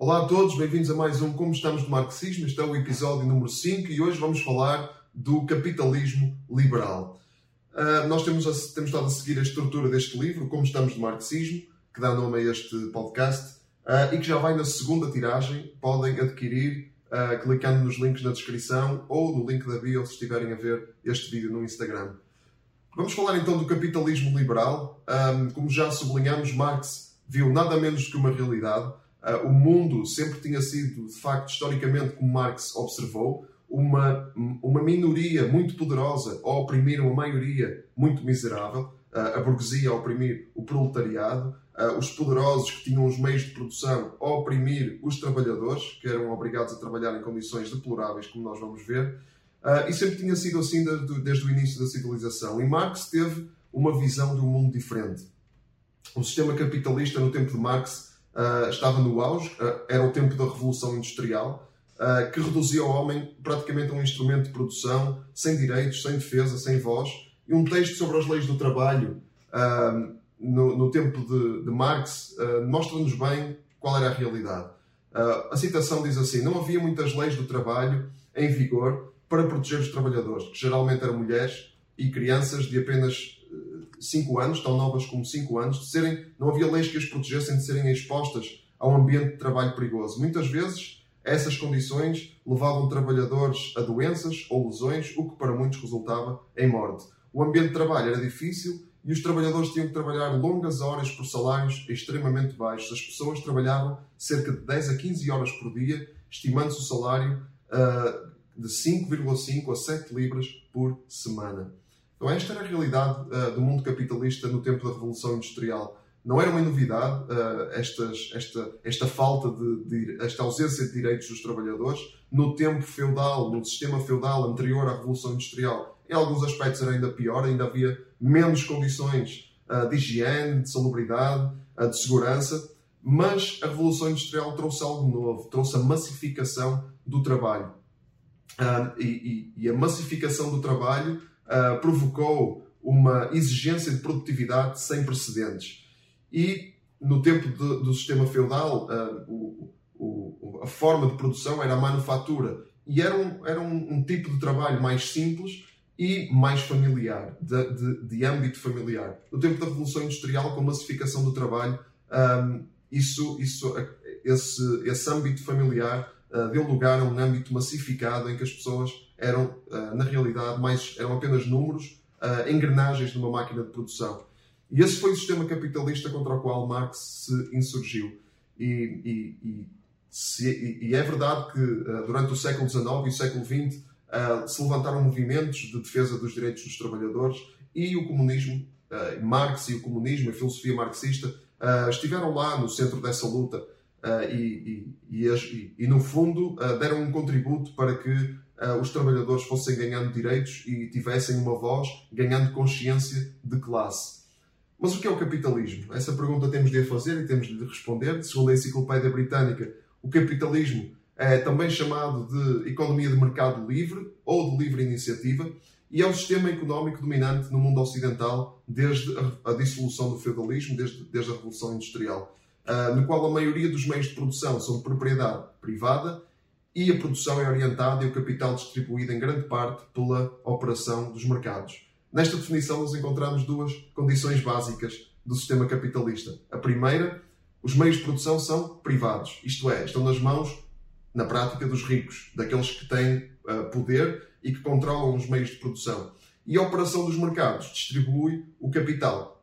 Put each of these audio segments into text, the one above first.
Olá a todos, bem-vindos a mais um Como Estamos de Marxismo. Este é o episódio número 5 e hoje vamos falar do capitalismo liberal. Uh, nós temos, a, temos estado a seguir a estrutura deste livro, Como Estamos de Marxismo, que dá nome a este podcast, uh, e que já vai na segunda tiragem. Podem adquirir uh, clicando nos links na descrição ou no link da bio se estiverem a ver este vídeo no Instagram. Vamos falar então do capitalismo liberal. Um, como já sublinhamos, Marx viu nada menos que uma realidade o mundo sempre tinha sido, de facto, historicamente, como Marx observou, uma, uma minoria muito poderosa a oprimir uma maioria muito miserável, uh, a burguesia a oprimir o proletariado, uh, os poderosos que tinham os meios de produção a oprimir os trabalhadores, que eram obrigados a trabalhar em condições deploráveis, como nós vamos ver. e sempre tinha sido assim desde o início da civilização. E Marx teve uma visão de um mundo diferente. O sistema capitalista, no tempo de Marx, uh, estava no auge, uh, era o tempo da Revolução Industrial, uh, que reduzia o homem praticamente a um instrumento de produção, sem direitos, sem defesa, sem voz. E um texto sobre as leis do trabalho, no, no, tempo de, de Marx, mostra-nos bem qual era a realidade. a citação diz assim: Não havia muitas leis do trabalho em vigor para proteger os trabalhadores, que geralmente eram mulheres e crianças de apenas 5 anos, tão novas como 5 anos, de serem, não havia leis que as protegessem de serem expostas a um ambiente de trabalho perigoso. Muitas vezes, essas condições levavam trabalhadores a doenças ou lesões, o que para muitos resultava em morte. O ambiente de trabalho era difícil e os trabalhadores tinham que trabalhar longas horas por salários extremamente baixos. As pessoas trabalhavam cerca de 10 a 15 horas por dia, estimando-se o salário uh, de 5,5 a 7 libras por semana. Então, esta era a realidade uh, do mundo capitalista no tempo da Revolução Industrial. Não era uma novidade uh, estas, esta, esta falta de, de, esta ausência de direitos dos trabalhadores no tempo feudal, no sistema feudal anterior à Revolução Industrial. Em alguns aspectos era ainda pior, ainda havia menos condições uh, de higiene, de salubridade, de segurança, mas a Revolução Industrial trouxe algo novo, trouxe a massificação do trabalho. E, e, e a massificação do trabalho uh, provocou uma exigência de produtividade sem precedentes. E no tempo de, do sistema feudal, uh, o, o, a forma de produção era a manufatura e era um, era um, um tipo de trabalho mais simples e mais familiar, de, de, de, âmbito familiar. No tempo da Revolução Industrial, com a massificação do trabalho, um, isso, isso, esse, esse âmbito familiar uh, deu lugar a um âmbito massificado em que as pessoas eram, uh, na realidade, mais, eram apenas números, uh, engrenagens numa máquina de produção. E esse foi o sistema capitalista contra o qual Marx se insurgiu. E, e, e, se, e é verdade que durante o século XIX e o século XX se levantaram movimentos de defesa dos direitos dos trabalhadores e o comunismo, Marx e o comunismo, a filosofia marxista, estiveram lá no centro dessa luta e, no fundo deram um contributo para que uh, os trabalhadores fossem ganhando direitos e tivessem uma voz, ganhando consciência de classe. Mas o que é o capitalismo? Essa pergunta temos de a fazer e temos de responder. Segundo a Enciclopédia Britânica, o capitalismo é também chamado de economia de mercado livre ou de livre iniciativa e é o sistema económico dominante no mundo ocidental desde a, dissolução do feudalismo, desde, desde a Revolução Industrial. Ah, no qual a maioria dos meios de produção são de propriedade privada e a produção é orientada e o capital distribuído em grande parte pela operação dos mercados. Nesta definição, nós encontramos duas condições básicas do sistema capitalista. A primeira, os meios de produção são privados, isto é, estão nas mãos, na prática, dos ricos, daqueles que têm uh, poder e que controlam os meios de produção. E a operação dos mercados distribui o capital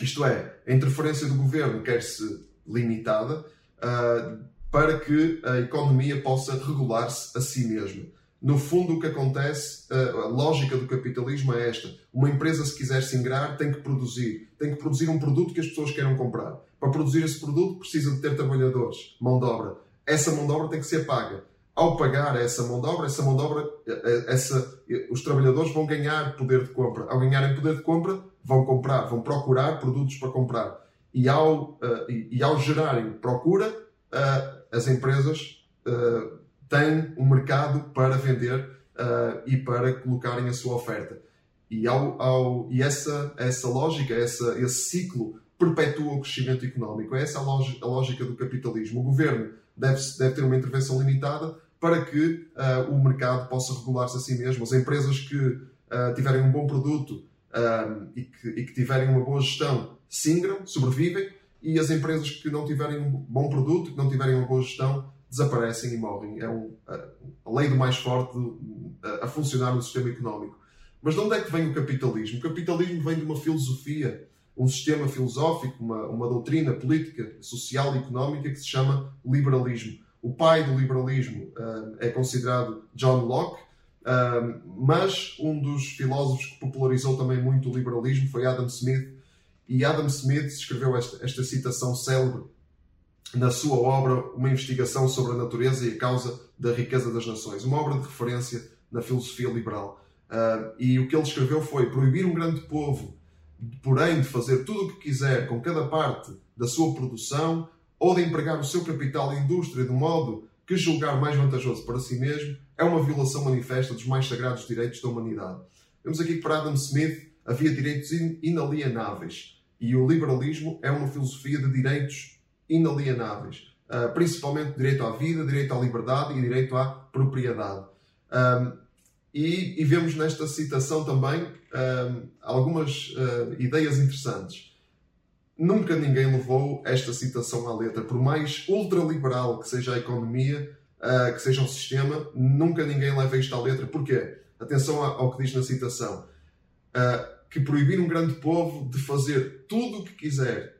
isto é, a interferência do governo quer-se limitada uh, para que a economia possa regular-se a si mesma. No fundo, o que acontece, a lógica do capitalismo é esta: uma empresa, se quiser se ingrar, tem que produzir, tem que produzir um produto que as pessoas queiram comprar. Para produzir esse produto, precisa de ter trabalhadores, mão de obra. Essa mão de obra tem que ser paga. Ao pagar essa mão de obra, essa mão de obra, eh, essa, os trabalhadores vão ganhar poder de compra. Ao ganharem poder de compra, vão comprar, vão procurar produtos para comprar. E ao, e, ao gerarem procura, uh, as empresas uh, têm um mercado para vender e para colocarem a sua oferta. E, ao, ao, e essa, essa lógica, essa, esse ciclo perpetua o crescimento económico. É essa a lógica, a lógica do capitalismo. O governo deve, deve ter uma intervenção limitada para que uh, o mercado possa regular-se a si mesmo. As empresas que uh, tiverem um bom produto uh, e, que, e, que, tiverem uma boa gestão singram, sobrevivem, e as empresas que não tiverem um bom produto, que não tiverem uma boa gestão, desaparecem e morrem. É um, a lei do mais forte a funcionar no sistema económico. Mas de onde é que vem o capitalismo? O capitalismo vem de uma filosofia, um sistema filosófico, uma, uma doutrina política, social e económica que se chama liberalismo. O pai do liberalismo uh, é considerado John Locke, uh, mas um dos filósofos que popularizou também muito o liberalismo foi Adam Smith. E Adam Smith escreveu esta, esta citação célebre na sua obra Uma Investigação sobre a Natureza e a Causa da Riqueza das Nações, uma obra de referência na filosofia liberal. Uh, e o que ele escreveu foi proibir um grande povo, porém, de fazer tudo o que quiser com cada parte da sua produção ou de empregar o seu capital em indústria de modo que julgar mais vantajoso para si mesmo, é uma violação manifesta dos mais sagrados direitos da humanidade. Vemos aqui que para Adam Smith havia direitos inalienáveis e o liberalismo é uma filosofia de direitos inalienáveis, uh, principalmente direito à vida, direito à liberdade e direito à propriedade. Um, e, e, vemos nesta citação também um, algumas uh, ideias interessantes. Nunca ninguém levou esta citação à letra, por mais ultraliberal que seja a economia, uh, que seja o sistema, nunca ninguém leva isto à letra. Porquê? Atenção ao que diz na citação. Uh, que proibir um grande povo de fazer tudo o que quiser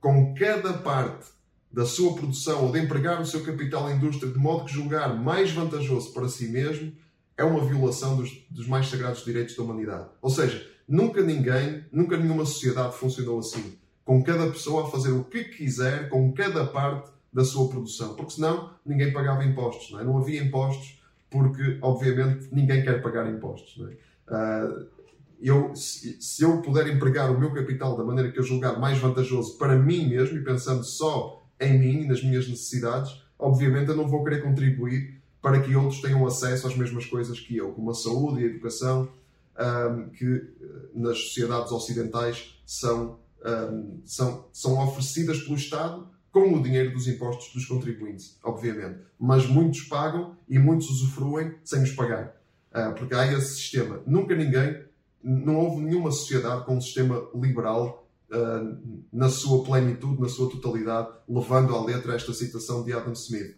com cada parte da sua produção ou de empregar o seu capital em indústria de modo que julgar mais vantajoso para si mesmo é uma violação dos, dos mais sagrados direitos da humanidade. Ou seja, nunca ninguém, nunca nenhuma sociedade funcionou assim com cada pessoa a fazer o que quiser com cada parte da sua produção, porque senão ninguém pagava impostos, não, é? não havia impostos, porque obviamente ninguém quer pagar impostos. É? uh, eu, se, eu puder empregar o meu capital da maneira que eu julgar mais vantajoso para mim mesmo e pensando só em mim e nas minhas necessidades, obviamente eu não vou querer contribuir para que outros tenham acesso às mesmas coisas que eu, como a saúde e a educação, um, ah, que ah, nas sociedades ocidentais são um, são, são oferecidas pelo Estado com o dinheiro dos impostos dos contribuintes, obviamente. Mas muitos pagam e muitos usufruem sem os pagar. Uh, porque há esse sistema. Nunca ninguém, não houve nenhuma sociedade com um sistema liberal uh, na sua plenitude, na sua totalidade, levando à letra esta citação de Adam Smith.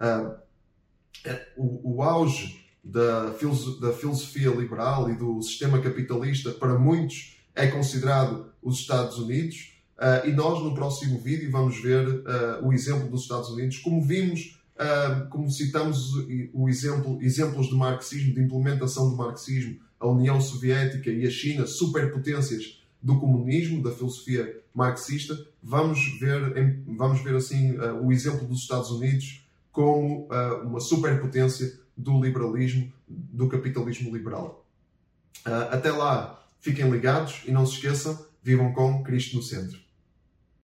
Uh, o, o auge da, da filosofia liberal e do sistema capitalista, para muitos, é considerado os Estados Unidos. Uh, e nós, no próximo vídeo, vamos ver o exemplo dos Estados Unidos, como vimos, como citamos o exemplo, exemplos de marxismo, de implementação do marxismo, a União Soviética e a China, superpotências do comunismo, da filosofia marxista, vamos ver, vamos ver assim o exemplo dos Estados Unidos como uma superpotência do liberalismo, do capitalismo liberal. até lá, Fiquem ligados e não se esqueçam, vivam com Cristo no centro.